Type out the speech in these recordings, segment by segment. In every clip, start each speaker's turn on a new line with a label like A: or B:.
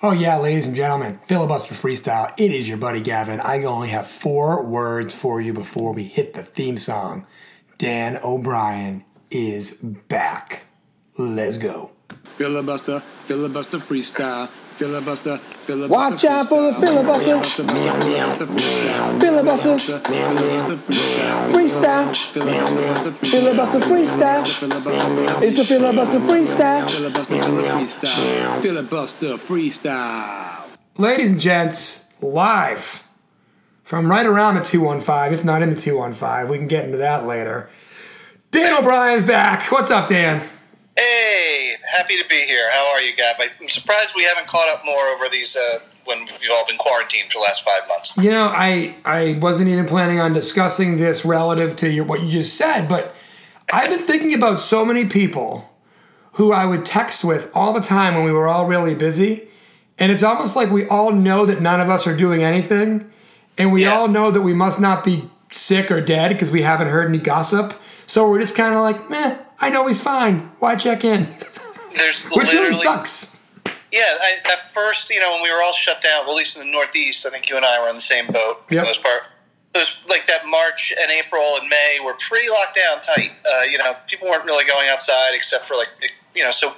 A: Oh, yeah, ladies and gentlemen, filibuster freestyle. It is your buddy Gavin. I only have four words for you before we hit the theme song. Dan O'Brien is back. Let's go.
B: Filibuster, filibuster freestyle. Filibuster, filibuster.
C: Watch out for the filibuster. Filibuster. Freestyle. Filibuster freestyle. It's the filibuster freestyle.
B: Filibuster, filibuster freestyle.
A: Ladies and gents, live from right around the 215, if not in the 215. We can get into that later. Dan O'Brien's back. What's up, Dan?
D: Hey, happy to be here. How are you, Gab? I'm surprised we haven't caught up more over these uh, when we've all been quarantined for the last five months.
A: You know, I I wasn't even planning on discussing this relative to your, what you just said, but I've been thinking about so many people who I would text with all the time when we were all really busy, and it's almost like we all know that none of us are doing anything, and we
D: Yeah.
A: all know that we must not be sick or dead because we haven't heard any gossip. So we're just kind of like, meh, I know he's fine. Why check in?
D: There's
A: Which
D: literally,
A: really sucks.
D: yeah. I, at first, you know, when we were all shut down, well, at least in the Northeast, I think you and I were on the same boat for
A: Yep.
D: the most part. It was like that March and April and May were pretty locked down tight. Uh, you know, people weren't really going outside except for like, you know, so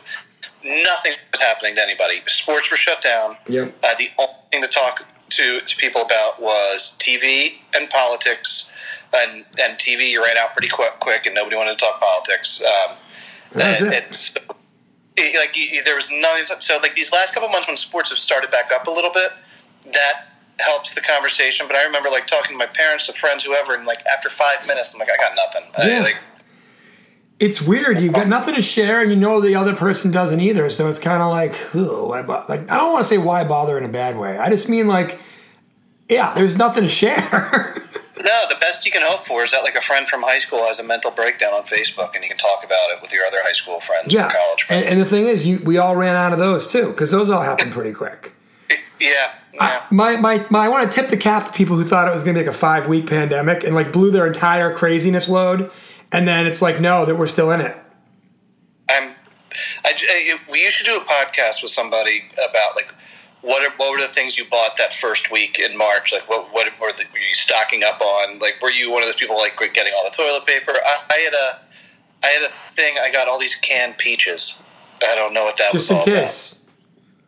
D: nothing was happening to anybody. Sports were shut down.
A: Yep.
D: Uh, the only thing to talk to, to people about was TV and politics, and and TV you ran out pretty quick, quick, and nobody wanted to talk politics. Um,
A: That's
D: and,
A: it.
D: It- like you- there was nothing. So like these last couple months when sports have started back up a little bit, that helps the conversation. But I remember like talking to my parents, to friends, whoever, and like after five minutes, I'm like, I got nothing. I,
A: Yeah.
D: like,
A: it's weird. You've got nothing to share, and you know the other person doesn't either. So it's kind of like, why bo-? like I don't want to say why bother in a bad way. I just mean like, yeah, there's nothing to share.
D: No, the best you can hope for is that like a friend from high school has a mental breakdown on Facebook, and you can talk about it with your other high school friends,
A: yeah,
D: or college friends.
A: and, and the thing is, you we all ran out of those too because those all happened pretty quick.
D: yeah, yeah.
A: My, my, my I want to tip the cap to people who thought it was going to be like a five week pandemic and like blew their entire craziness load, and then it's like, no, that we're still in it.
D: I'm. I, I- uh, we should do a podcast with somebody about like what are, what were the things you bought that first week in March? Like what what were, the, were you stocking up on? Like were you one of those people like getting all the toilet paper? I, I had a I had a thing. I got all these canned peaches. I don't know what that
A: Just
D: was
A: in
D: all
A: case.
D: about.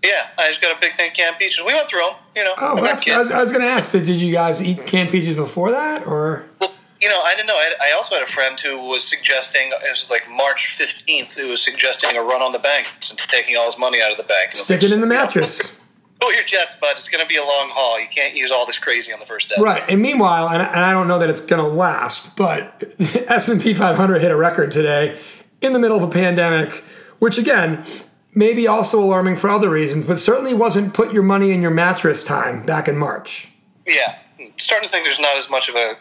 D: Yeah, I just got a big thing of canned peaches. We went through them. You know,
A: Oh,
D: I
A: that's, I was, was going to ask. Did you guys eat canned peaches before that, or
D: Well, you know, I didn't know. I, I also had a friend who was suggesting it was like March fifteenth. Who was suggesting a run on the bank and taking all his money out of the bank. And I was
A: stick
D: like,
A: it in the
D: "You know,
A: mattress?
D: Pull your jets, bud. It's going to be a long haul. You can't use all this crazy on the first day.
A: Right, and meanwhile, and, and I don't know that it's going to last, but S and P 500 hit a record today in the middle of a pandemic, which again maybe also alarming for other reasons, but certainly wasn't put your money in your mattress time back in March.
D: Yeah, starting to think there's not as much of a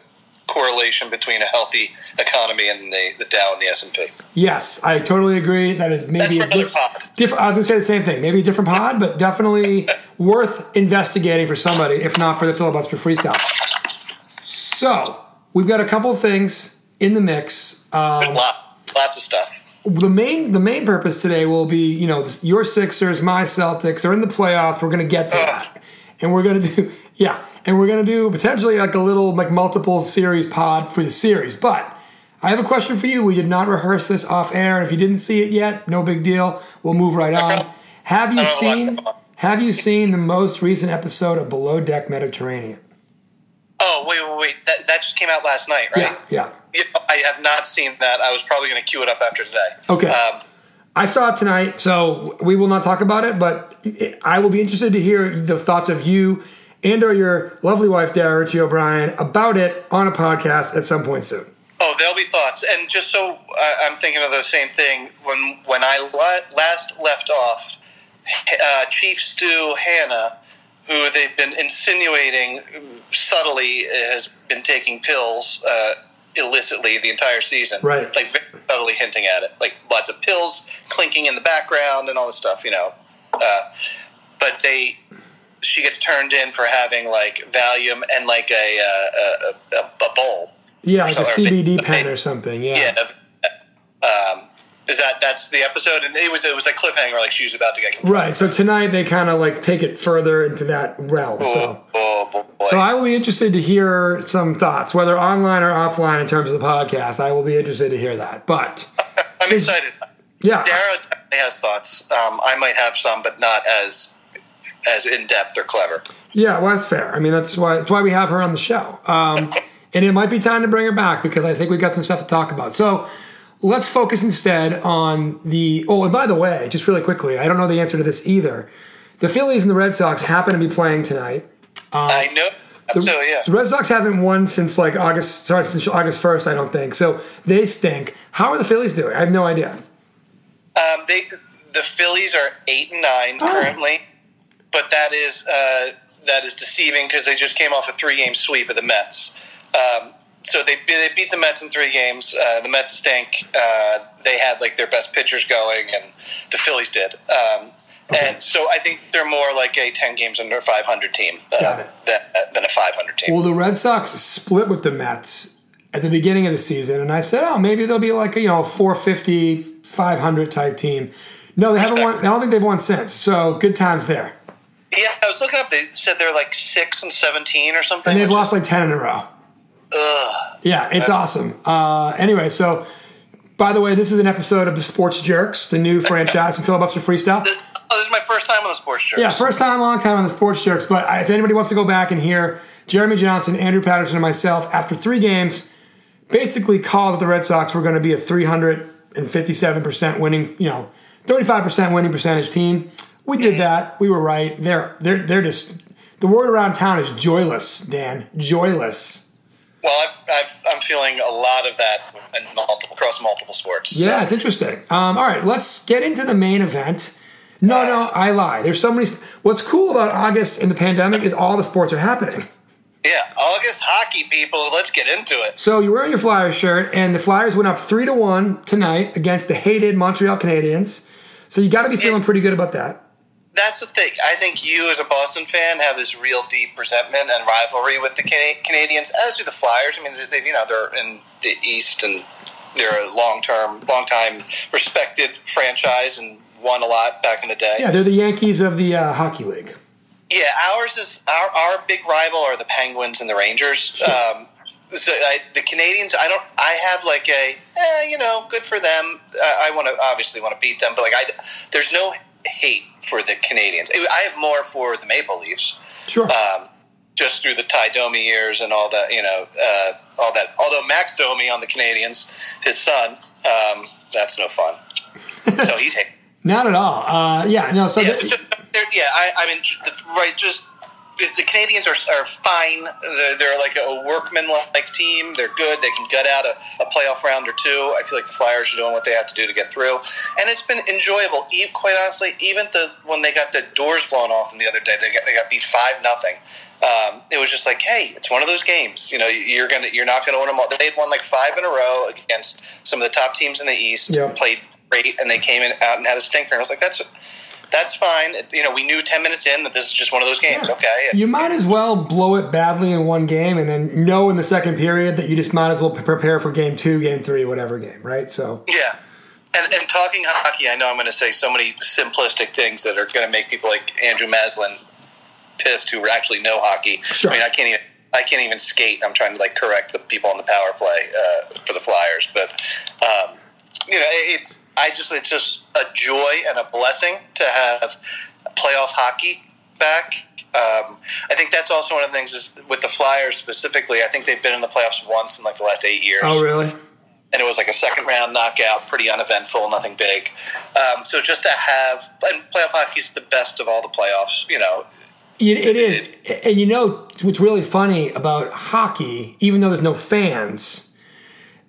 D: correlation between a healthy economy and the, the Dow and the S and P.
A: Yes, I totally agree. That is maybe
D: That's
A: a diff-
D: pod.
A: different. I was going to say the same thing. Maybe a different pod, but definitely worth investigating for somebody, if not for the filibuster freestyle. So we've got a couple of things in the mix. Um,
D: There's lot, lots of stuff.
A: the main the main purpose today will be you know your Sixers, my Celtics. They're in the playoffs. We're going to get to that, and we're going to do yeah, and we're going to do potentially like a little like multiple series pod for the series. But I have a question for you. We did not rehearse this off air, if you didn't see it yet, no big deal. We'll move right on. Have you
D: I don't know
A: seen Have you seen the most recent episode of Below Deck Mediterranean?
D: Oh wait, wait, wait! That, that just came out last night, right?
A: Yeah, yeah.
D: Yeah, I have not seen that. I was probably going to queue it up after today.
A: Okay.
D: Um,
A: I saw it tonight, so we will not talk about it. But I will be interested to hear the thoughts of you and or your lovely wife, Dara Ritchie O'Brien, about it on a podcast at some point soon.
D: Oh, there'll be thoughts, and just so I I'm thinking of the same thing when when I la- last left off, uh, Chief Stew Hannah, who they've been insinuating subtly has been taking pills uh, illicitly the entire season,
A: Right.
D: Like very subtly hinting at it, like lots of pills clinking in the background and all this stuff, you know. Uh, but they she gets turned in for having like Valium and like a uh, a, a, a bowl.
A: Yeah, like a CBD
D: they-
A: pen or something. Yeah.
D: Yeah, um, Is that that's the episode? And it was it was a cliffhanger, like she was about to get confronted.
A: Right. So tonight they kind of like take it further into that realm. So.
D: Oh, oh.
A: So I will be interested to hear some thoughts, whether online or offline in terms of the podcast. I will be interested to hear that. But
D: I'm excited.
A: yeah,
D: Dara definitely has thoughts. Um, I might have some, but not as as in depth or clever.
A: yeah, well, that's fair. I mean, that's why that's why we have her on the show. Um, and it might be time to bring her back because I think we got some stuff to talk about. So let's focus instead on the. Oh, and by the way, just really quickly, I don't know the answer to this either. The Phillies and the Red Sox happen to be playing tonight.
D: I know. so yeah.
A: The Red Sox haven't won since like August, sorry, since August first, I don't think. So they stink. How are the Phillies doing? I have no idea.
D: Um, they the Phillies are eight and nine
A: Oh.
D: currently, but that is uh, that is deceiving because they just came off a three game sweep of the Mets. Um, so they they beat the Mets in three games. Uh, the Mets stink. Uh, they had like their best pitchers going, and the Phillies did. Um, And so I think they're more like a ten games under five hundred team uh, than, than a five hundred team.
A: Well, the Red Sox split with the Mets at the beginning of the season, and I said, oh, maybe they'll be like a, you know 450, 500 type team. No, they haven't won. I don't think they've won since. So good times there,
D: yeah, I was looking up. They said they're like six and seventeen or something.
A: and they've lost
D: is-
A: like ten in a row.
D: ugh.
A: Yeah, it's awesome. Uh, anyway, so by the way, this is an episode of the Sports Jerks, the new franchise from Filibuster Freestyle.
D: Oh, this is my first time on the sports Jerks.
A: Yeah, first time, long time on the Sports Jerks. But if anybody wants to go back and hear Jeremy Johnson, Andrew Patterson, and myself after three games, basically called that the Red Sox were going to be a 357% winning, you know, 35% winning percentage team. We did that. We were right. They're they're they're just the word around town is joyless, Dan. Joyless.
D: Well, I've, I've, I'm feeling a lot of that multiple, across multiple sports. So,
A: Yeah, it's interesting. Um, all right, let's get into the main event. No, no, I lie. There's so many. What's cool about August and the pandemic is all the sports are happening.
D: yeah, August hockey people. Let's get into it.
A: So you're wearing your Flyers shirt, and the Flyers went up three to one tonight against the hated Montreal Canadiens. So you got to be feeling pretty good about that.
D: That's the thing. I think you, as a Boston fan, have this real deep resentment and rivalry with the Cana- Canadiens, as do the Flyers. I mean, they, you know, they're in the East and they're a long-term, long-time respected franchise and won a lot back in the day.
A: Yeah, they're the Yankees of the uh, hockey league.
D: Yeah, ours is our our big rival are the Penguins and the Rangers. Um, so I, the Canadiens, I don't. I have like a, eh, you know, good for them. I, I want to obviously want to beat them, but like I, there's no hate for the Canadiens. I have more for the Maple Leafs,
A: Sure.
D: um, just through the Ty Domi years and all that. You know, uh, all that. Although Max Domi on the Canadiens, his son, um, that's no fun. so he's hated.
A: Not at all. Uh, yeah, no. So
D: Yeah,
A: the-
D: so yeah. I, I mean, right. Just the, Canadiens are, are fine. They're, they're like a workman-like team. They're good. They can gut out a, a playoff round or two. I feel like the Flyers are doing what they have to do to get through, and it's been enjoyable. Quite honestly, even the when they got the doors blown off them the other day, they got they got beat five nothing. Um, it was just like, hey, it's one of those games. You know, you're gonna you're not gonna win them all. They'd won like five in a row against some of the top teams in the East.
A: Yeah.
D: Played great, and they came in out and had a stinker. And I was like, that's that's fine. You know, we knew ten minutes in that this is just one of those games. Okay,
A: you might as well blow it badly in one game and then know in the second period that you just might as well prepare for game two, game three, whatever game, right? So
D: yeah. And, and talking hockey, I know I'm going to say so many simplistic things that are going to make people like Andrew Maslin pissed who actually know hockey.
A: Sure.
D: I mean, I can't even I can't even skate. I'm trying to like correct the people on the power play uh, for the Flyers, but um, you know, it's I just it's just a joy and a blessing to have playoff hockey back. Um, I think that's also one of the things is with the Flyers specifically. I think they've been in the playoffs once in like the last eight years
A: Oh, really?
D: and it was like a second round knockout, pretty uneventful, nothing big. Um, so just to have and playoff hockey is the best of all the playoffs. You know,
A: It, it is. And you know what's really funny about hockey, even though there's no fans,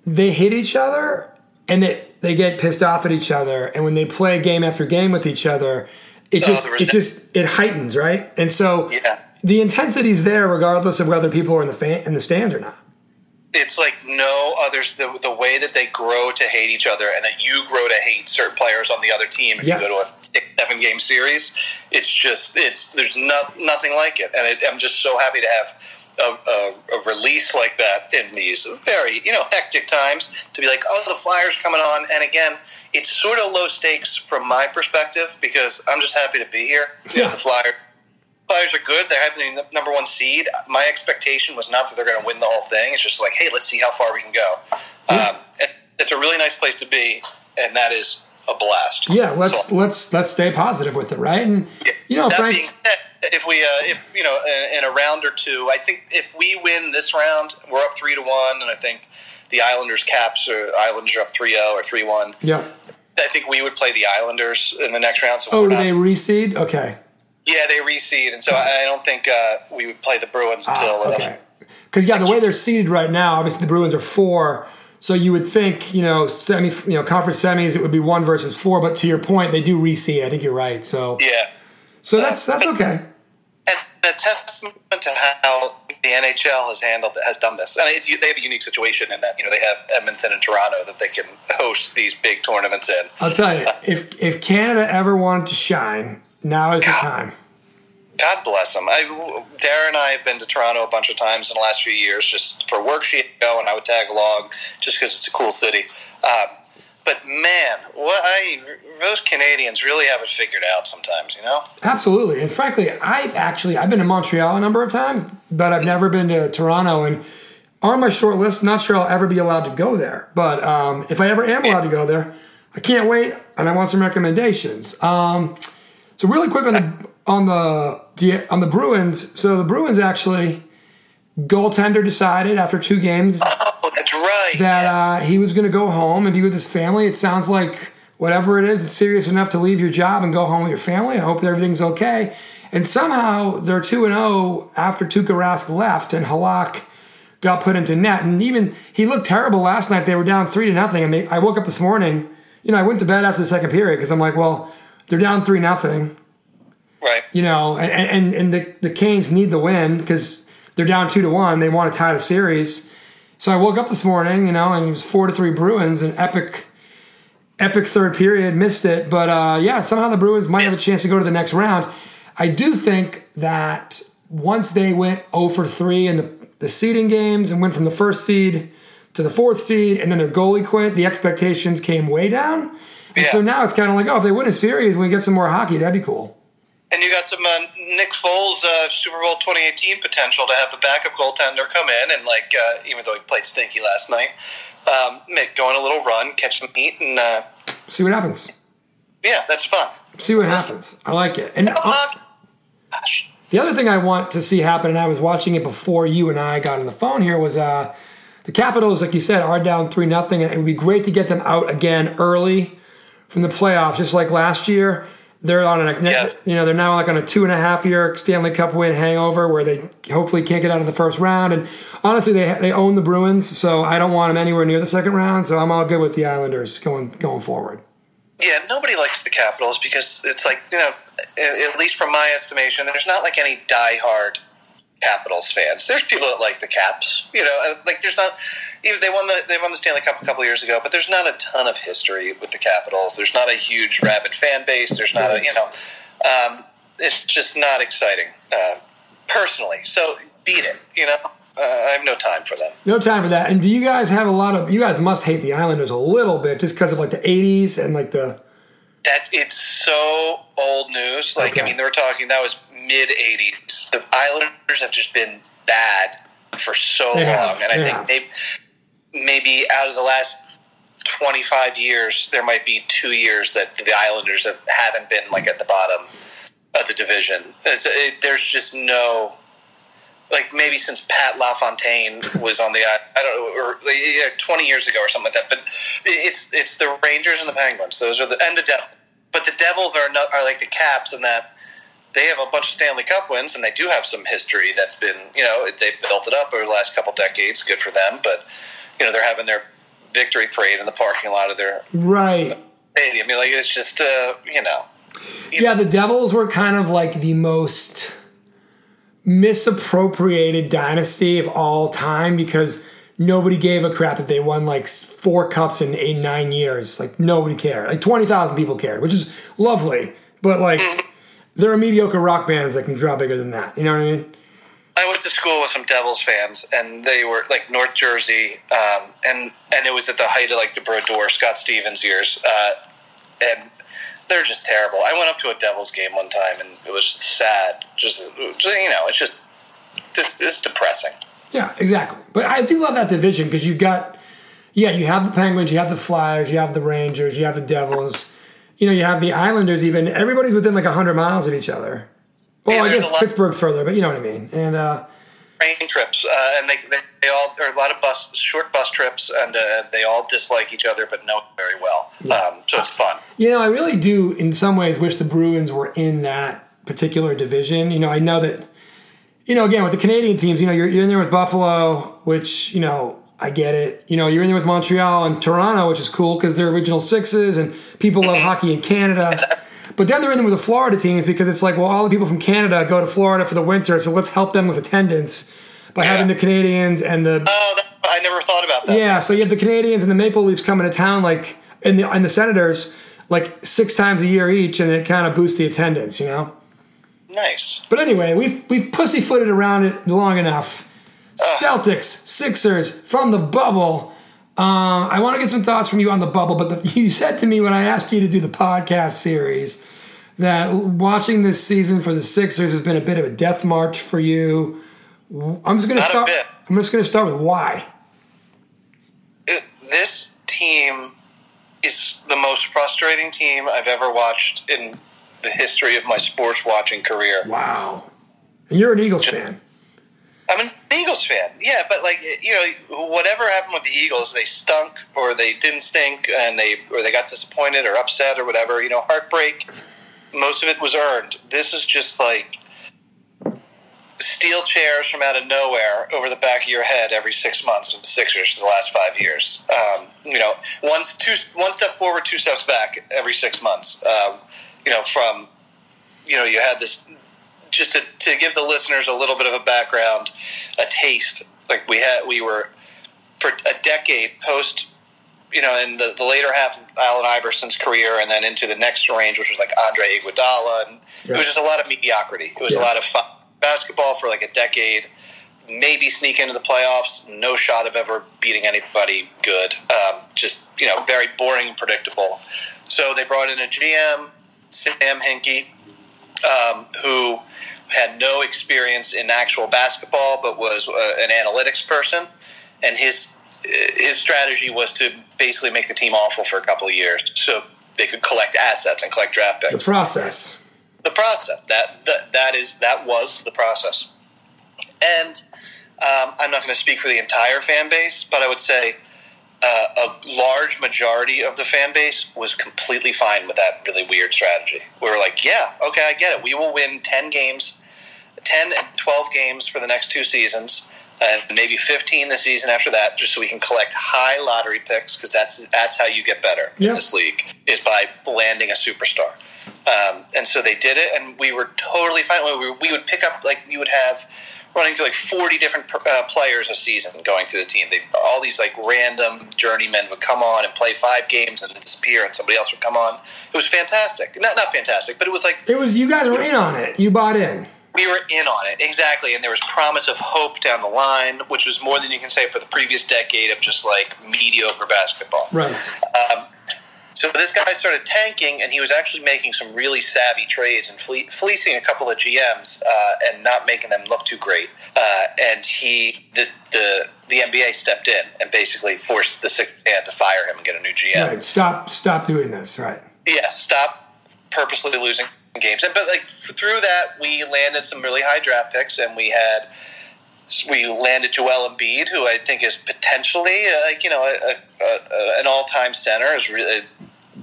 A: they hit each other and they, they get pissed off at each other. And when they play game after game with each other, it
D: Oh,
A: just it just it heightens, right? And so
D: Yeah.
A: the intensity's there regardless of whether people are in the fan, in the stands or not.
D: it's like no others. The, the way that they grow to hate each other, and that you grow to hate certain players on the other team. If
A: Yes.
D: you go to a six, seven game series, it's just it's there's no, nothing like it. And it, I'm just so happy to have a, a, a release like that in these very you know hectic times to be like, oh, the Flyers coming on, and again, it's sort of low stakes from my perspective because I'm just happy to be here. You know, the Flyers. Flyers are good. They have the number one seed. My expectation was not that they're going to win the whole thing. It's just like, hey, let's see how far we can go. Um, it, it's a really nice place to be, and that is a blast.
A: Yeah, let's
D: So-
A: let's let's stay positive with it, right? And you know,
D: that
A: Frank,
D: being said, if we, uh, if you know, in, in a round or two, I think if we win this round, we're up three to one, and I think the Islanders caps or Islanders are up 3-0 or three one.
A: yeah.
D: I think we would play the Islanders in the next round. So
A: Oh, do they reseed? Okay.
D: yeah, they reseed, and so I I don't think uh, we would play the Bruins until.
A: Ah, okay. Because yeah, the way they're seeded right now, obviously the Bruins are four. So you would think, you know, semi, you know, conference semis, it would be one versus four. But to your point, they do reseed. I think you're right. So,
D: yeah,
A: so that's that's okay.
D: A testament to how the NHL has handled has done this, and it's, they have a unique situation in that you know they have Edmonton and Toronto that they can host these big tournaments in.
A: I'll tell you, if if Canada ever wanted to shine, now is the time.
D: God bless them. I, Dara and I have been to Toronto a bunch of times in the last few years, just for work. She'd go, and I would tag along, just because it's a cool city. Um, but man, what I those Canadians really have it figured out sometimes. You know,
A: Absolutely. And frankly, I've actually I've been to Montreal a number of times, but I've never been to Toronto. And on my short list, not sure I'll ever be allowed to go there. But um, if I ever am allowed to go there, I can't wait, and I want some recommendations. Um, so really quick on the on the on the Bruins. So the Bruins actually goaltender decided after two games
D: right.
A: that
D: yes.
A: uh, he was going to go home and be with his family. It sounds like whatever it is, it's serious enough to leave your job and go home with your family. I hope everything's okay. And somehow they're 2 and 0 after Tuukka Rask left and Halak got put into net. And even he looked terrible last night. They were down 3 to nothing. And they, I woke up this morning, you know, I went to bed after the second period because I'm like, well, they're down 3 nothing
D: right.
A: you know, and and, and the the Canes need the win because they're down two to one. They want to tie the series. So I woke up this morning, you know, and it was four to three Bruins, an epic, epic third period. Missed it, but uh, yeah, somehow the Bruins might have a chance to go to the next round. I do think that once they went 0 for three in the the seeding games and went from the first seed to the fourth seed, and then their goalie quit, the expectations came way down. And so now it's kind of like, oh, if they win a series, we get some more hockey. That'd be cool.
D: And you got some uh, Nick Foles uh, Super Bowl 2018 potential to have the backup goaltender come in and like, uh, even though he played stinky last night, um, make, go on a little run, catch some heat, and uh,
A: See what happens.
D: yeah, that's fun.
A: See what happens. I like it. And
D: gosh.
A: the other thing I want to see happen, and I was watching it before you and I got on the phone here, was uh, the Capitals, like you said, are down three nothing, and it would be great to get them out again early from the playoffs, just like last year. They're on a,
D: Yes.
A: you know, they're now like on a two and a half year Stanley Cup win hangover where they hopefully can't get out of the first round. And honestly, they they own the Bruins, so I don't want them anywhere near the second round. So I'm all good with the Islanders going going forward.
D: Yeah, nobody likes the Capitals because it's like you know, at least from my estimation, there's not like any diehard Capitals fans. There's people that like the Caps. You know, uh, like there's not. Even they won the they won the Stanley Cup a couple years ago, but there's not a ton of history with the Capitals. There's not a huge rabid fan base. There's not a you know, um, it's just not exciting uh, personally. So beat it. You know, uh, I have no time for them.
A: No time for that. And do you guys have a lot of? You guys must hate the Islanders a little bit just because of like the '80s and like the.
D: That it's so old news. Like
A: Okay.
D: I mean, they were talking that was mid '80s. The Islanders have just been bad for so
A: They
D: long,
A: have.
D: and I
A: They
D: think
A: have.
D: they maybe out of the last 25 years, there might be two years that the Islanders have, haven't been like at the bottom of the division. It, there's just no. Like maybe since Pat LaFontaine was on the, I don't know, or yeah, twenty years ago or something like that. But it's it's the Rangers and the Penguins. Those are the and the Devils. But the Devils are not, are like the Caps in that they have a bunch of Stanley Cup wins and they do have some history that's been you know they've built it up over the last couple decades. Good for them, but you know they're having their victory parade in the parking lot of their
A: Right.
D: stadium. I mean, like it's just uh, you know
A: Yeah, the Devils were kind of like the most misappropriated dynasty of all time because nobody gave a crap that they won like four cups in eight, nine years. Like nobody cared. Like twenty thousand people cared, which is lovely. But like, there are mediocre rock bands that can draw bigger than that. You know what I mean?
D: I went to school with some Devils fans, and they were like North Jersey, um, and and it was at the height of like the Brodeur, Scott Stevens years, uh, and they're just terrible. I went up to a Devils game one time, and it was just sad. Just, just you know, it's just it's, it's depressing.
A: Yeah, exactly. But I do love that division because you've got, yeah, you have the Penguins, you have the Flyers, you have the Rangers, you have the Devils, you know, you have the Islanders. Even everybody's within like hundred miles of each other. Well,
D: Yeah,
A: I guess Pittsburgh's further, but you know what I mean. And uh,
D: Train trips, uh, and they, they they all there are a lot of bus short bus trips, and uh, they all dislike each other, but know it very well. Um, so it's fun.
A: you know, I really do, in some ways, wish the Bruins were in that particular division. You know, I know that, you know, again with the Canadian teams, you know, you're, you're in there with Buffalo, which you know. I get it. You know, you're in there with Montreal and Toronto, which is cool because they're original sixes and people love hockey in Canada. But then they're in with the Florida teams because it's like, well, all the people from Canada go to Florida for the winter, so let's help them with attendance by having the Canadiens and the
D: Oh, that, I never thought about that.
A: yeah. So you have the Canadiens and the Maple Leafs coming to town like and the and the Senators like six times a year each, and it kind of boosts the attendance, you know.
D: Nice.
A: But anyway, we've we've pussyfooted around it long enough. Celtics, Sixers from the bubble. Um, I want to get some thoughts from you on the bubble, but the, you said to me when I asked you to do the podcast series that watching this season for the Sixers has been a bit of a death march for you. I'm just going to start. I'm just going to start with why.
D: It, this team is the most frustrating team I've ever watched in the history of my sports watching career.
A: Wow. And you're an Eagles fan.
D: I'm an Eagles fan. Yeah, but like you know, whatever happened with the Eagles, they stunk or they didn't stink, and they or they got disappointed or upset or whatever. You know, heartbreak. Most of it was earned. This is just like steel chairs from out of nowhere over the back of your head every six months with the Sixers for the last five years. Um, you know, one two one step forward, two steps back every six months. Um, you know, from you know, you had this just to, to give the listeners a little bit of a background, a taste. Like we had, we were for a decade post, you know, in the, the later half of Allen Iverson's career, and then into the next range, which was like Andre Iguodala, and it was just a lot of mediocrity. It was a lot of fun. basketball for like a decade. Maybe sneak into the playoffs. No shot of ever beating anybody good. Um, just you know, very boring and predictable. So they brought in a GM, Sam Hinkie, um, who had no experience in actual basketball, but was uh, an analytics person, and his his strategy was to basically make the team awful for a couple of years, so they could collect assets and collect draft picks.
A: The process.
D: The process that that, that is that was the process, and um, I'm not going to speak for the entire fan base, but I would say. Uh, a large majority of the fan base was completely fine with that really weird strategy. We were like, yeah, okay, I get it. We will win 10 games, 10 and 12 games for the next two seasons, and maybe 15 the season after that, just so we can collect high lottery picks because that's that's how you get better
A: Yeah.
D: in this league is by landing a superstar. Um, and so they did it, and we were totally fine. We, we would pick up like you would have running through like 40 different uh, players a season going through the team. They all these like random journeymen would come on and play five games and disappear, and somebody else would come on. It was fantastic. Not not fantastic, but it was like
A: It was you guys were in on it. You bought in.
D: we were in on it exactly, and there was promise of hope down the line, which was more than you can say for the previous decade of just like mediocre basketball.
A: Right.
D: Um, so this guy started tanking, and he was actually making some really savvy trades and fle- fleecing a couple of GMs uh, and not making them look too great. Uh, and he, this, the the NBA stepped in and basically forced the six man to fire him and get a new GM.
A: Right. Stop. Stop doing this. Right.
D: Yeah, stop purposely losing games. And, but like through that, we landed some really high draft picks, and we had we landed Joel Embiid, who I think is potentially uh, like you know a, a, a, an all time center. is really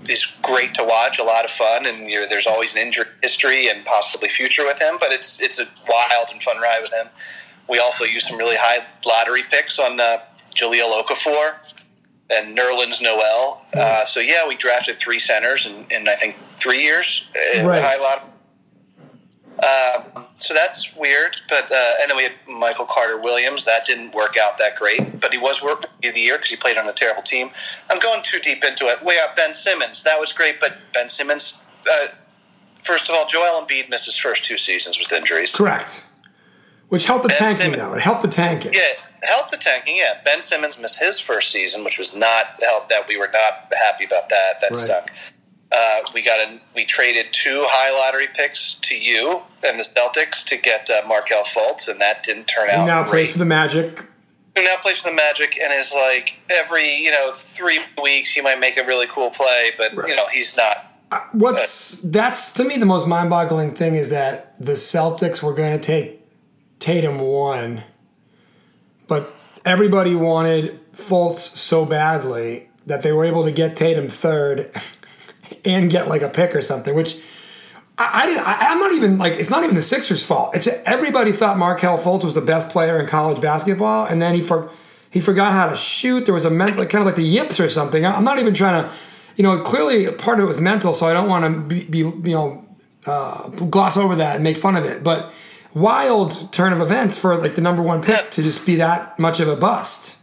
D: is great to watch, a lot of fun, and there's always an injury history and possibly future with him. But it's it's a wild and fun ride with him. We also used some really high lottery picks on uh, Jahlil Okafor and Nerlens Noel. Uh, so yeah, we drafted three centers in, I think three years. Uh,
A: Right.
D: High lot. Um, so that's weird, but uh, and then we had Michael Carter Williams. That didn't work out that great, but he was work of the year because he played on a terrible team. I'm going too deep into it. We got Ben Simmons. That was great, but Ben Simmons. Uh, first of all, Joel Embiid missed his first two seasons with injuries.
A: Correct. which helped the
D: Ben
A: tanking
D: Simmons-
A: though. It helped the tanking.
D: Yeah, helped the tanking. Yeah, Ben Simmons missed his first season, which was not help. That we were not happy about that. That
A: Right.
D: stunk. Uh, we got a, we traded two high lottery picks to you and the Celtics to get uh, Markelle Fultz, and that didn't turn out
A: now
D: great.
A: plays for the Magic.
D: who now plays for the Magic and is like every you know three weeks he might make a really cool play, but you know he's not.
A: What's that's to me the most mind-boggling thing is that the Celtics were going to take Tatum one, but everybody wanted Fultz so badly that they were able to get Tatum third and get like a pick or something, which. I, I, I'm not even like it's not even the Sixers' fault. It's everybody thought Markelle Fultz was the best player in college basketball, and then he for, he forgot how to shoot. There was a mental, kind of like the yips or something. I'm not even trying to, you know, clearly part of it was mental, so I don't want to be, be you know uh, gloss over that and make fun of it. But wild turn of events for like the number one pick to just be that much of a bust.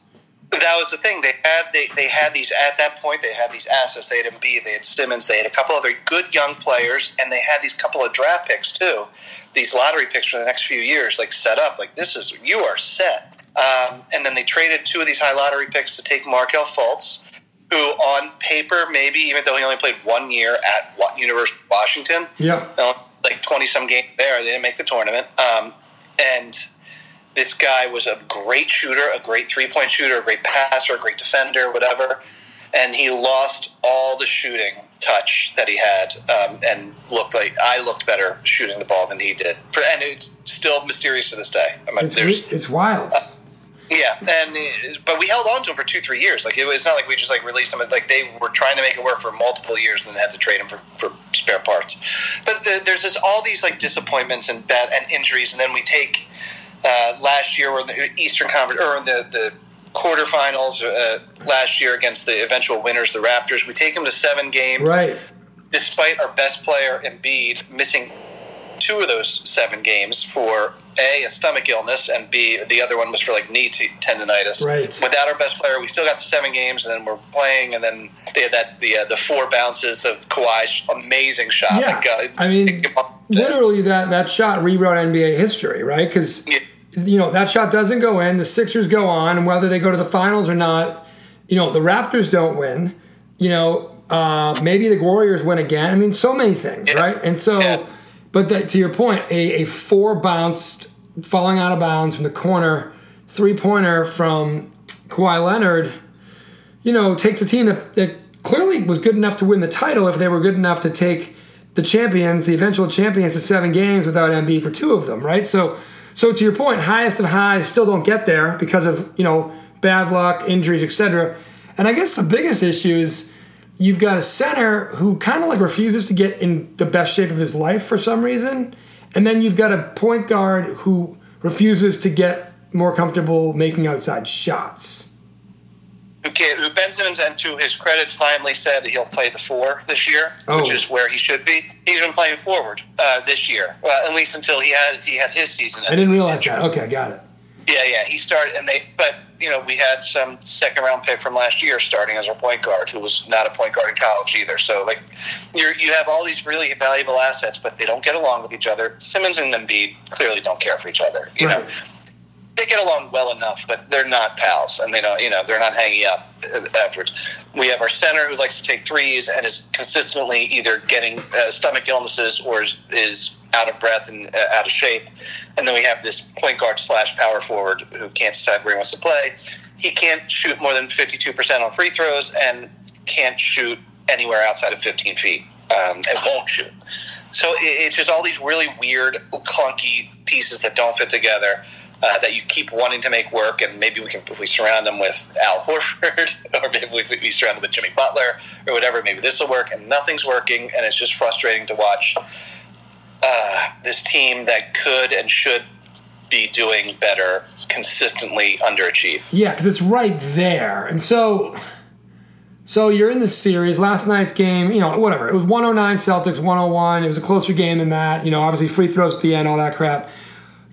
D: That was the thing. They had they, they had these at that point. They had these assets. They had Embiid. They had Simmons. They had a couple other good young players, and they had these couple of draft picks too. These lottery picks for the next few years, like set up. Like this is you are set. Um, and then they traded two of these high lottery picks to take Markelle Fultz, who on paper maybe even though he only played one year at University of Washington,
A: Yeah,
D: uh, like 20 some games there. They didn't make the tournament. Um, and this guy was a great shooter, a great three point shooter, a great passer, a great defender, whatever. And he lost all the shooting touch that he had um, and looked like I looked better shooting the ball than he did. And it's still mysterious to this day. I mean,
A: it's it's wild.
D: yeah, and but we held on to him for two, three years. Like it was not like we just like released him. Like they were trying to make it work for multiple years, and then had to trade him for, for spare parts. But the, there's this all these like disappointments and bad and injuries, and then we take uh, last year or the Eastern Conference or the the quarterfinals uh, last year against the eventual winners, the Raptors. We take them to seven games,
A: Right.
D: despite our best player Embiid missing two of those seven games for a a stomach illness and b the other one was for like knee t- tendonitis.
A: Right.
D: Without our best player, we still got the seven games, and then we're playing, and then they had that the uh, the four bounces of Kawhi's amazing shot.
A: Yeah.
D: Like, uh,
A: I mean, literally that that shot rewrote NBA history, right? Because
D: Yeah.
A: You know that shot doesn't go in. The Sixers go on, and whether they go to the finals or not, you know the Raptors don't win. You know, uh, maybe the Warriors win again. I mean, so many things,
D: Yeah.
A: right? And so,
D: Yeah.
A: but that, to your point, a, a four bounced, falling out of bounds from the corner, three pointer from Kawhi Leonard. You know, takes a team that, that clearly was good enough to win the title if they were good enough to take the champions, the eventual champions, to seven games without Embiid for two of them, right? So, so to your point, highest of highs still don't get there because of you know bad luck, injuries, etc. And I guess the biggest issue is you've got a center who kind of like refuses to get in the best shape of his life for some reason, and then you've got a point guard who refuses to get more comfortable making outside shots.
D: Who, can, who and to his credit, finally said that he'll play the four this year, which
A: Oh.
D: is where he should be. He's been playing forward uh, this year, well, at least until he had he had his season.
A: I didn't realize that. Okay, got it.
D: Yeah, yeah, he started, and they, but you know, we had some second round pick from last year starting as our point guard, who was not a point guard in college either. So, like, you you have all these really valuable assets, but they don't get along with each other. Simmons and Embiid clearly don't care for each other. You know,
A: Right.
D: They get along well enough, but they're not pals, and they don't, you know, they're not hanging out afterwards. We have our center who likes to take threes and is consistently either getting uh, stomach illnesses or is, is out of breath and uh, out of shape. And then we have this point guard slash power forward who can't decide where he wants to play. He can't shoot more than 52% on free throws and can't shoot anywhere outside of 15 feet um, and won't shoot. So it's just all these really weird, clunky pieces that don't fit together. Uh, that you keep wanting to make work, and maybe we can if we surround them with Al Horford, or maybe we, we surround them with Jimmy Butler, or whatever. Maybe this will work, and nothing's working, and it's just frustrating to watch uh, this team that could and should be doing better consistently underachieve.
A: Yeah, because it's right there. And so, so you're in this series. Last night's game, you know, whatever. It was 109 Celtics, 101. It was a closer game than that. You know, obviously free throws at the end, all that crap.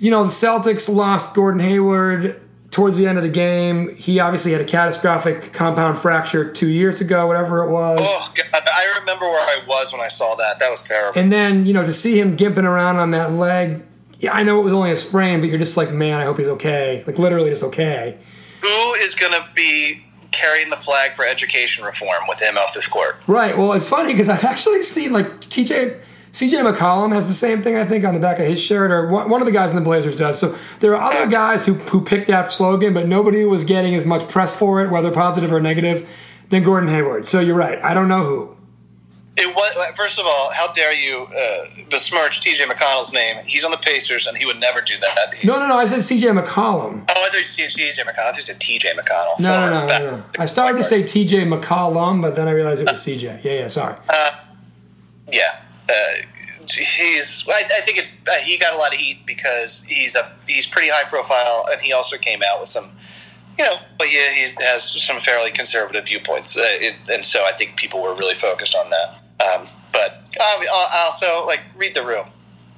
A: You know, the Celtics lost Gordon Hayward towards the end of the game. He obviously had a catastrophic compound fracture two years ago, whatever it was.
D: Oh God, I remember where I was when I saw that. That was terrible.
A: And then, you know, to see him gimping around on that leg, yeah, I know it was only a sprain, but you're just like, man, I hope he's okay. Like literally just okay.
D: Who is going to be carrying the flag for education reform with him off this court?
A: Right. Well, it's funny because I've actually seen like TJ. CJ McCollum has the same thing, I think, on the back of his shirt, or one of the guys in the Blazers does. So there are other guys who, who picked that slogan, but nobody was getting as much press for it, whether positive or negative, than Gordon Hayward. So you're right. I don't know who.
D: It was, first of all, how dare you uh, besmirch TJ McConnell's name? He's on the Pacers, and he would never do that.
A: No, no, no. I said CJ McCollum.
D: Oh, I thought you said TJ McConnell. I thought you said TJ McConnell.
A: No, no, no, no, no. I started to say TJ McCollum, but then I realized it was CJ. Yeah, yeah, sorry.
D: Yeah, uh, he's. I, I think it's. Uh, he got a lot of heat because he's a he's pretty high profile, and he also came out with some, you know, but yeah, he has some fairly conservative viewpoints, uh, it, and so I think people were really focused on that. Um, but um, also like read the room.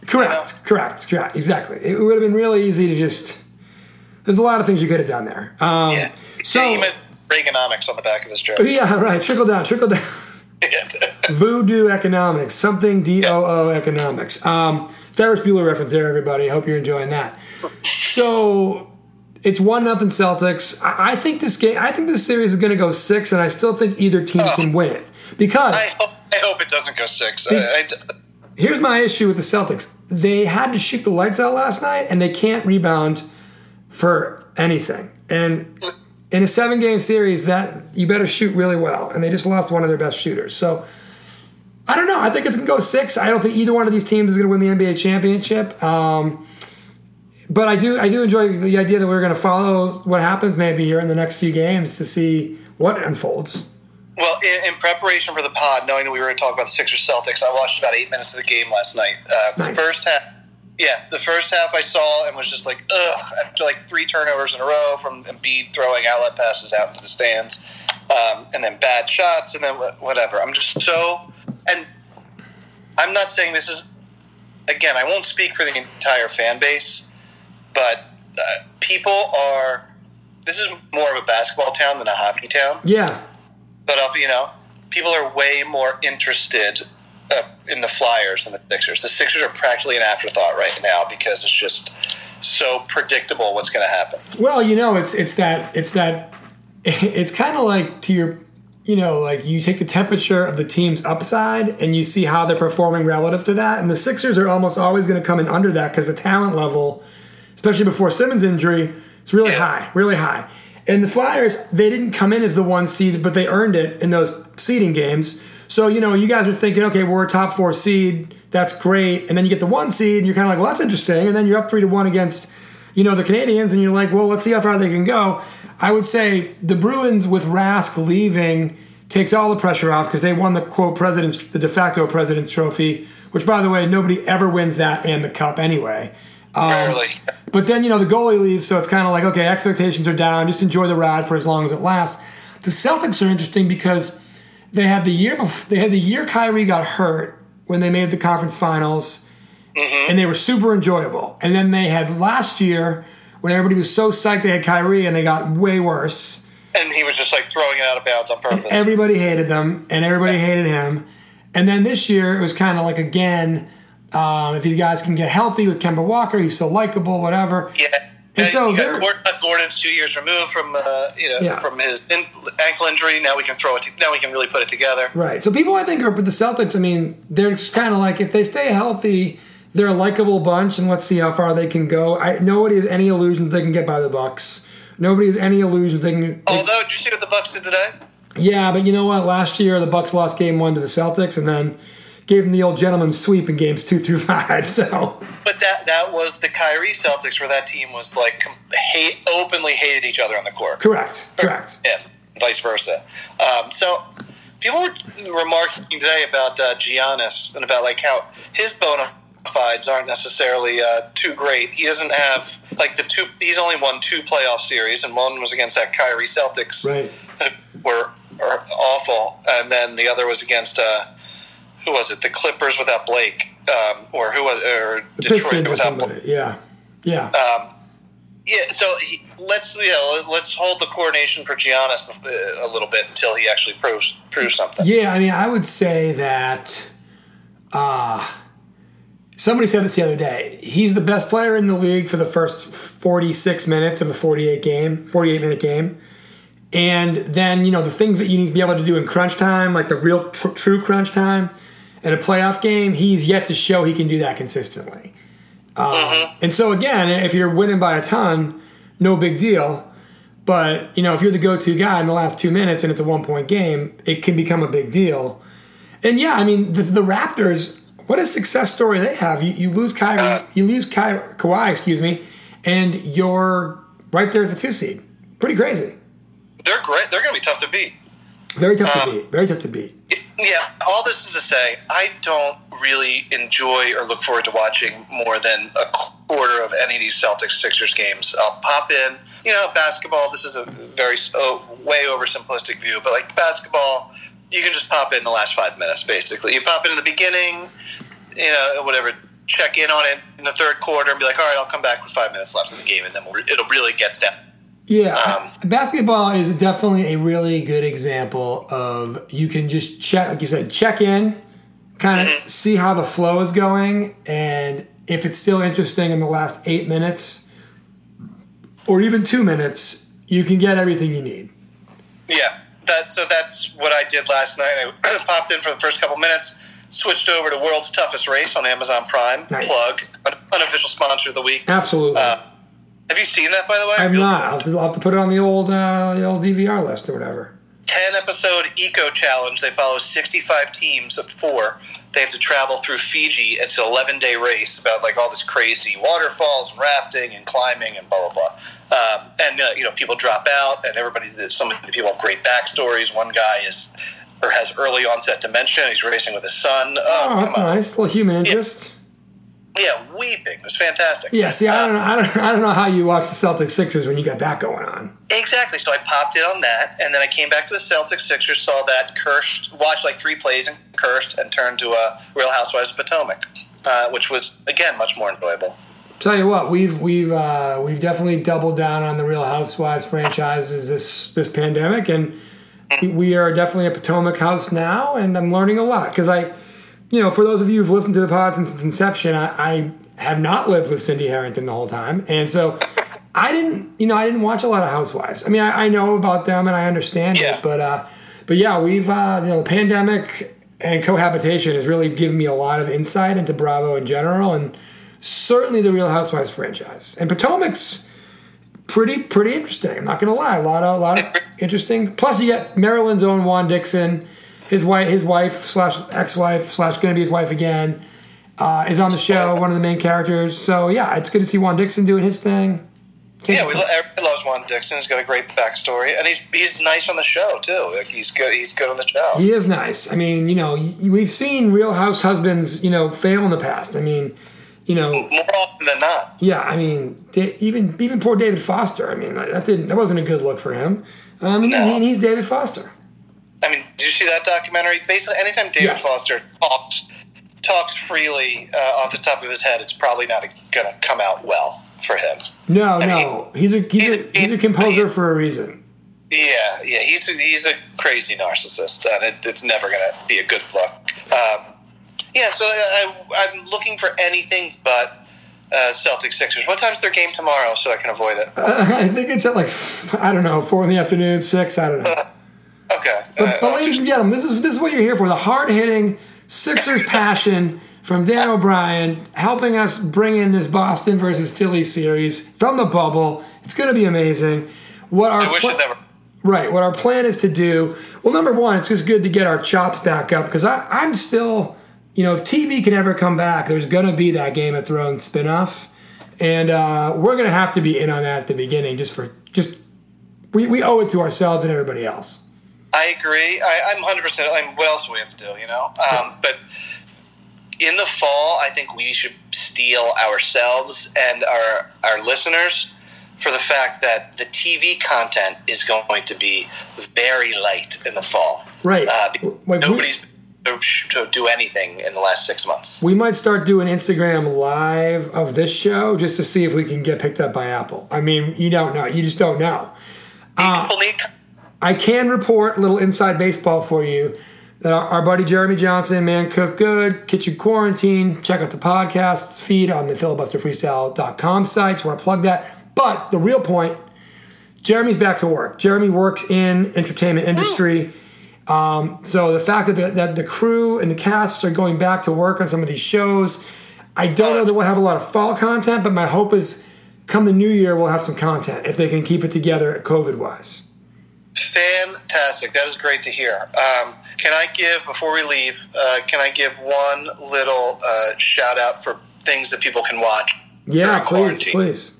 A: Correct, correct, correct. Exactly. It would have been really easy to just. There's a lot of things you could have done there. Um,
D: Yeah.
A: So
D: he meant Reaganomics on the back of his dress.
A: yeah, right. Trickle down, trickle down. Voodoo economics, something D O O economics. Um, Ferris Bueller reference there, everybody. Hope you're enjoying that. So it's one nothing Celtics. I, I think this game. I think this series is going to go six, and I still think either team can win it because
D: I hope, I hope it doesn't go six. I,
A: here's my issue with the Celtics. They had to shoot the lights out last night, and they can't rebound for anything. And in a seven game series, that you better shoot really well. And they just lost one of their best shooters. So I don't know. I think it's gonna go six. I don't think either one of these teams is gonna win the NBA championship. Um, but I do I do enjoy the idea that we're gonna follow what happens maybe here in the next few games to see what unfolds.
D: Well, in, in preparation for the pod, knowing that we were going to talk about the Sixers Celtics, I watched about eight minutes of the game last night. Uh,
A: Nice.
D: The first half, yeah, the first half I saw and was just like, ugh, after like three turnovers in a row from Embiid throwing outlet passes out into the stands, um, and then bad shots, and then whatever. I'm just so, and I'm not saying this is, again, I won't speak for the entire fan base, but uh, people are, this is more of a basketball town than a hockey town
A: Yeah.
D: but you know, people are way more interested uh, in the Flyers and the Sixers. The Sixers are practically an afterthought right now because it's just so predictable what's going to happen.
A: Well, you know, it's it's that it's that it's kind of like to your you know, like you take the temperature of the team's upside and you see how they're performing relative to that. And the Sixers are almost always going to come in under that because the talent level, especially before Simmons' injury, is really high, really high. And the Flyers, they didn't come in as the one seed, but they earned it in those seeding games. So, you know, you guys are thinking, okay, we're a top four seed. That's great. And then you get the one seed and you're kind of like, well, that's interesting. And then you're up three to one against, you know, the Canadiens and you're like, well, let's see how far they can go. I would say the Bruins with Rask leaving takes all the pressure off because they won the quote president's, the de facto president's trophy, which by the way, nobody ever wins that and the cup anyway. Um. But then, you know, the goalie leaves, so it's kind of like, okay, expectations are down. Just enjoy the ride for as long as it lasts. The Celtics are interesting because they had the year before, they had the year Kyrie got hurt when they made the conference finals, and they were super enjoyable. And then they had last year when everybody was so psyched they had Kyrie, and they got way worse.
D: And he was just like throwing it out of bounds on purpose.
A: Everybody hated them, and everybody hated him. And then this year, it was kind of like again, um, if these guys can get healthy with Kemba Walker, he's so likable, whatever.
D: yeah.
A: And so
D: you got Gordon, Gordon's two years removed from uh, you know
A: Yeah.
D: from his ankle injury. Now we can throw it. To, now we can really put it together.
A: Right. So people I think are with the Celtics. I mean, they're just kind of like if they stay healthy, they're a likable bunch, and let's see how far they can go. I nobody has any illusions they can get by the Bucks. Nobody has any illusions they can.
D: Although, did you see what the Bucks did today?
A: yeah, but you know what? Last year the Bucks lost Game One to the Celtics, and then gave him the old gentleman's sweep in Games Two through Five. So
D: But that that was the Kyrie Celtics, where that team was like hate, openly hated each other on the court.
A: correct, correct.
D: Yeah, vice versa. Um, so people were remarking today about uh, Giannis and about like how his bona fides aren't necessarily uh, too great. He doesn't have like the two. He's only won two playoff series, and one was against that Kyrie Celtics,
A: Right.
D: that were, are awful, and then the other was against uh, who was it? The Clippers without Blake, um, or who was or
A: The
D: Detroit
A: Pistons
D: without Blake.
A: Yeah, yeah.
D: Yeah, so he, let's you know, let's hold the coronation for Giannis uh, a little bit until he actually proves proves something.
A: Yeah, I mean, I would say that uh, somebody said this the other day. He's the best player in the league for the first 46 minutes of a 48 game, 48 minute game. And then, you know, the things that you need to be able to do in crunch time, like the real tr- true crunch time in a playoff game, he's yet to show he can do that consistently. Um, And so, again, if you're winning by a ton, no big deal. But, you know, if you're the go to guy in the last two minutes and it's a one point game, it can become a big deal. And yeah, I mean, the, the Raptors, what a success story they have. You, you lose Kyrie, you lose Ky, Kawhi, excuse me, and you're right there at the two seed. Pretty crazy.
D: They're great. They're going to be tough to beat.
A: Very tough to beat. Very tough to beat.
D: Yeah, all this is to say, I don't really enjoy or look forward to watching more than a quarter of any of these Celtics Sixers games. I'll pop in. You know, basketball. This is a very uh, way oversimplistic view, but like basketball, you can just pop in the last five minutes. Basically, you pop in the beginning. You know, whatever. Check in on it in the third quarter and be like, all right, I'll come back with five minutes left in the game, and then we'll, it'll really get down.
A: Yeah,
D: Um,
A: basketball is definitely a really good example of you can just check, like you said, check in, kind of
D: Mm-hmm.
A: see how the flow is going, and if it's still interesting in the last eight minutes or even two minutes, you can get everything you need.
D: Yeah, that so that's what I did last night. I popped in for the first couple minutes, switched over to World's Toughest Race on Amazon Prime.
A: Nice.
D: Plug, an unofficial sponsor of the week.
A: Absolutely,
D: Uh, have you seen that, by the way?
A: I've not. I'll have, to, I'll have to put it on the old uh, the old DVR list or whatever.
D: 10 episode eco challenge. They follow 65 teams of four. They have to travel through Fiji. It's an 11 day race about like all this crazy waterfalls, and rafting, and climbing, and blah blah blah. Um, and uh, you know, people drop out, and everybody. Some of the people have great backstories. One guy is or has early onset dementia. He's racing with his son. Oh,
A: Oh, that's nice. A little human interest.
D: Yeah, weeping. It was fantastic.
A: Yeah. See, I
D: Uh,
A: don't know. I don't. I don't know how you watch the Celtics Sixers when you got that going on.
D: Exactly. So I popped in on that, and then I came back to the Celtics Sixers, saw that, cursed, watched like three plays and cursed, and turned to uh, Real Housewives of Potomac, uh, which was again much more enjoyable.
A: Tell you what, we've we've uh, we've definitely doubled down on the Real Housewives franchises this this pandemic, and we- we are definitely a Potomac house now. And I'm learning a lot because I, you know, for those of you who've listened to the pod since its inception, I, I have not lived with Cindy Harrington the whole time, and so I didn't, you know, I didn't watch a lot of Housewives. I mean, I, I know about them and I understand
D: Yeah.
A: it, but uh, but yeah, we've uh, you know, the pandemic and cohabitation has really given me a lot of insight into Bravo in general, and certainly the Real Housewives franchise. And Potomac's pretty pretty interesting. I'm not gonna lie, a lot of a lot of interesting. Plus, you get Maryland's own Juan Dixon, his wife, his wife slash ex wife slash gonna be his wife again, uh, is on the show, one of the main characters. So yeah, it's good to see Juan Dixon doing his thing. Can't
D: Yeah, we, lo- everybody loves Juan Dixon. He's got a great backstory, and he's he's nice on the show too. Like he's good. He's good on the show.
A: He is nice. I mean, you know, we've seen Real House husbands, you know, fail in the past. I mean, you know,
D: More often than not.
A: yeah. I mean, da- even even poor David Foster. I mean, that didn't that wasn't a good look for him. Um, and,
D: No.
A: and he's David Foster.
D: I mean, did you see that documentary? Basically, anytime David
A: Yes.
D: Foster talks talks freely uh, off the top of his head, it's probably not going to come out well for him.
A: No,
D: I
A: no, he's a he's a he's a composer for a reason.
D: Yeah, yeah, he's a, he's a crazy narcissist, and it, it's never going to be a good look. Um, yeah, so I, I, I'm looking for anything but uh, Celtics Sixers. What time's their game tomorrow, so I can avoid it?
A: I think it's at like I don't know four in the afternoon, six. I don't know.
D: Okay,
A: But,
D: uh,
A: but ladies and gentlemen, this is this is what you're here for. The hard hitting Sixers passion from Dan O'Brien, helping us bring in this Boston versus Philly series from the bubble. It's going to be amazing. What our
D: I wish
A: pla-
D: it never.
A: Right. What our plan is to do, well, number one, it's just good to get our chops back up because I'm still, you know, if TV can ever come back, there's going to be that Game of Thrones spinoff. And uh, we're going to have to be in on that at the beginning just for, just, we, we owe it to ourselves and everybody else.
D: I agree. I, I'm 100. percent I mean, what else do we have to do? You know, um, but in the fall, I think we should steel ourselves and our our listeners for the fact that the TV content is going to be very light in the fall.
A: Right.
D: Uh,
A: Like, we-
D: nobody's to, to do anything in the last six months.
A: We might start doing Instagram live of this show just to see if we can get picked up by Apple. I mean, you don't know. You just don't know.
D: People need
A: I can report a little inside baseball for you. that our, our buddy Jeremy Johnson, Man Cook Good, Kitchen Quarantine. Check out the podcast feed on the filibusterfreestyle.com site. Just want to plug that. But the real point, Jeremy's back to work. Jeremy works in entertainment industry. Um, so the fact that the, that the crew and the casts are going back to work on some of these shows, I don't know that we'll have a lot of fall content, but my hope is come the new year we'll have some content if they can keep it together COVID wise.
D: Fantastic. That is great to hear. Um, can I give, before we leave, uh, can I give one little uh, shout out for things that people can watch?
A: Yeah, please, please.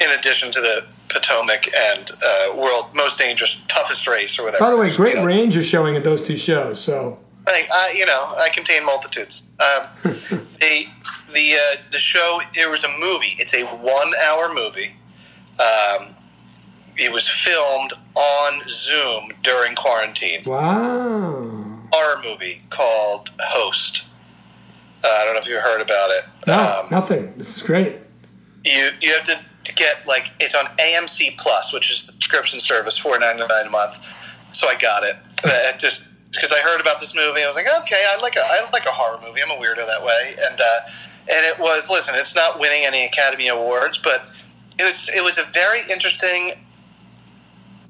D: In addition to the Potomac and uh, World Most Dangerous, Toughest Race, or whatever.
A: By the way, great
D: you know.
A: range you're showing at those two shows. So
D: I, I, you know, I contain multitudes. Um, the the uh, the show. There was a movie. It's a one hour movie. Um, it was filmed on Zoom during quarantine.
A: wow.
D: Horror movie called Host. Uh, I don't know if you heard about it.
A: No,
D: Um,
A: nothing. This is great.
D: you you have to, to get like it's on AMC Plus, which is the subscription service, four ninety nine a month. So I got it. Just because I heard about this movie, I was like, okay, I like a I like a horror movie. I'm a weirdo that way, and uh, and it was listen, it's not winning any Academy Awards, but it was it was a very interesting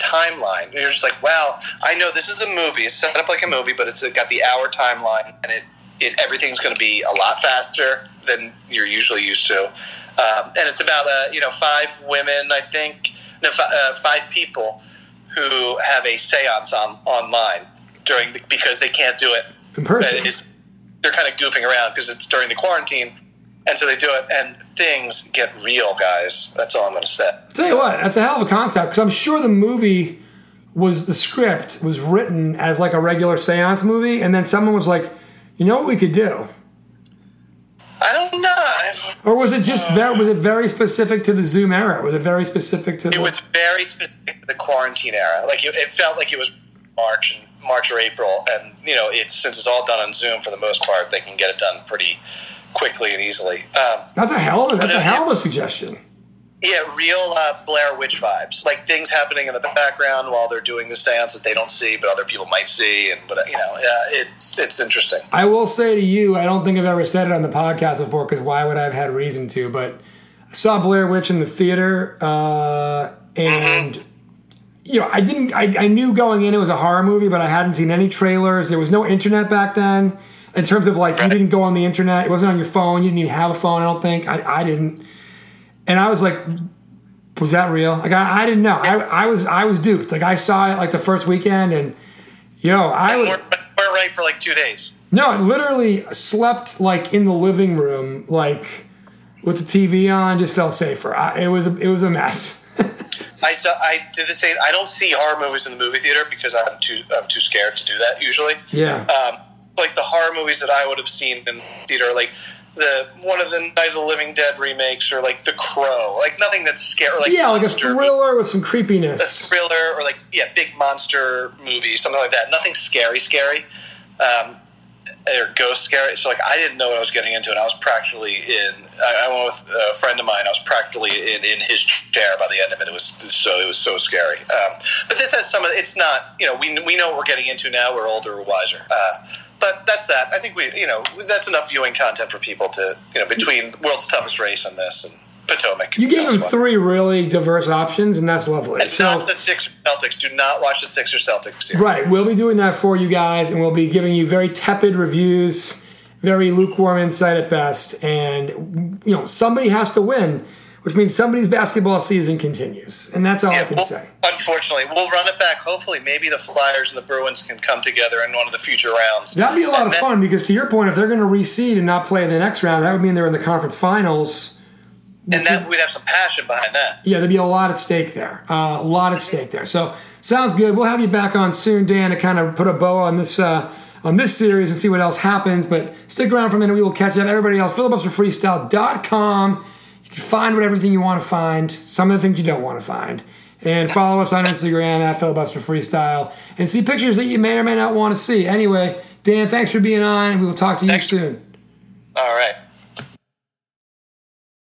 D: timeline. You're just like, wow, I know this is a movie. It's set up like a movie, but it's got the hour timeline, and it, it everything's going to be a lot faster than you're usually used to. Um, and it's about uh, you know five women, I think, no, fi- uh, five people who have a séance on online during the, because they can't do it.
A: In person.
D: It- they're kind of goofing around because it's during the quarantine. And so they do it, and things get real, guys. That's all I'm going to say.
A: Tell you what, that's a hell of a concept because I'm sure the movie was the script was written as like a regular seance movie, and then someone was like, you know what we could do?
D: I don't know.
A: Or was it just very, was it very specific to the Zoom era? Was it very specific to
D: It
A: the,
D: was very specific to the quarantine era. Like it, it felt like it was March and March or April, and you know, it's since it's all done on Zoom for the most part, they can get it done pretty quickly and easily. Um,
A: That's a hell of a, that's a hell of a suggestion.
D: yeah, real uh, Blair Witch vibes, like things happening in the background while they're doing the seance that they don't see, but other people might see, and but you know, yeah, it's it's interesting.
A: I will say to you, I don't think I've ever said it on the podcast before because why would I have had reason to? But I saw Blair Witch in the theater, uh, and you know, I didn't. I, I knew going in it was a horror movie, but I hadn't seen any trailers. There was no internet back then. In terms of like, you didn't go on the internet. It wasn't on your phone. You didn't even have a phone. I don't think. I, I didn't. And I was like, was that real? Like I, I didn't know. I, I was I was duped. Like I saw it like the first weekend, and yo, I was.
D: We're, right for like two days.
A: No, I literally slept like in the living room, like with the TV on. Just felt safer. I, it was a, it was a mess.
D: I saw, I did the same. I don't see horror movies in the movie theater because I'm too I'm too scared to do that usually.
A: yeah,
D: um, like the horror movies that I would have seen in theater, like the one of the Night of the Living Dead remakes, or like The Crow, like nothing that's scary, like
A: yeah, like a thriller with some creepiness.
D: a thriller, or like yeah, big monster movie, something like that. Nothing scary, scary, um, or ghost scary. So like I didn't know what I was getting into, and I was practically in. I, I went with a friend of mine. I was practically in, in his chair by the end of it. It was so it was so scary. Um, but this has some of. It's not. You know, we we know what we're getting into now. We're older, we're wiser. Uh, but that's that. I think we, you know, that's enough viewing content for people to, you know, between World's Toughest Race and this and Potomac.
A: You gave them three really diverse options, and that's lovely.
D: And
A: So
D: not the Sixers Celtics. Do not watch the Sixers Celtics. series.
A: Right, we'll be doing that for you guys, and we'll be giving you very tepid reviews, very lukewarm insight at best, and you know somebody has to win, which means somebody's basketball season continues, and that's all I
D: Yeah,
A: can
D: we'll-
A: say.
D: Unfortunately, we'll run it back. Hopefully, maybe the Flyers and the Bruins can come together in one of the future rounds.
A: That'd be a lot
D: And
A: of
D: then-
A: fun because, to your point, if they're going to reseed and not play in the next round, that would mean they're in the conference finals.
D: And then we'd have some passion behind that.
A: Yeah, there'd be a lot at stake there. Uh, a lot at stake there. So sounds good. We'll have you back on soon, Dan, to kind of put a bow on this uh, on this series and see what else happens. But stick around for a minute. We will catch up. Everybody else, filibusterfreestyle.com. You can find what everything you want to find. Some of the things you don't want to find. And follow us on Instagram at filibusterfreestyle and see pictures that you may or may not want to see. Anyway, Dan, thanks for being on. We will talk to you
D: Thanks.
A: soon.
D: All right.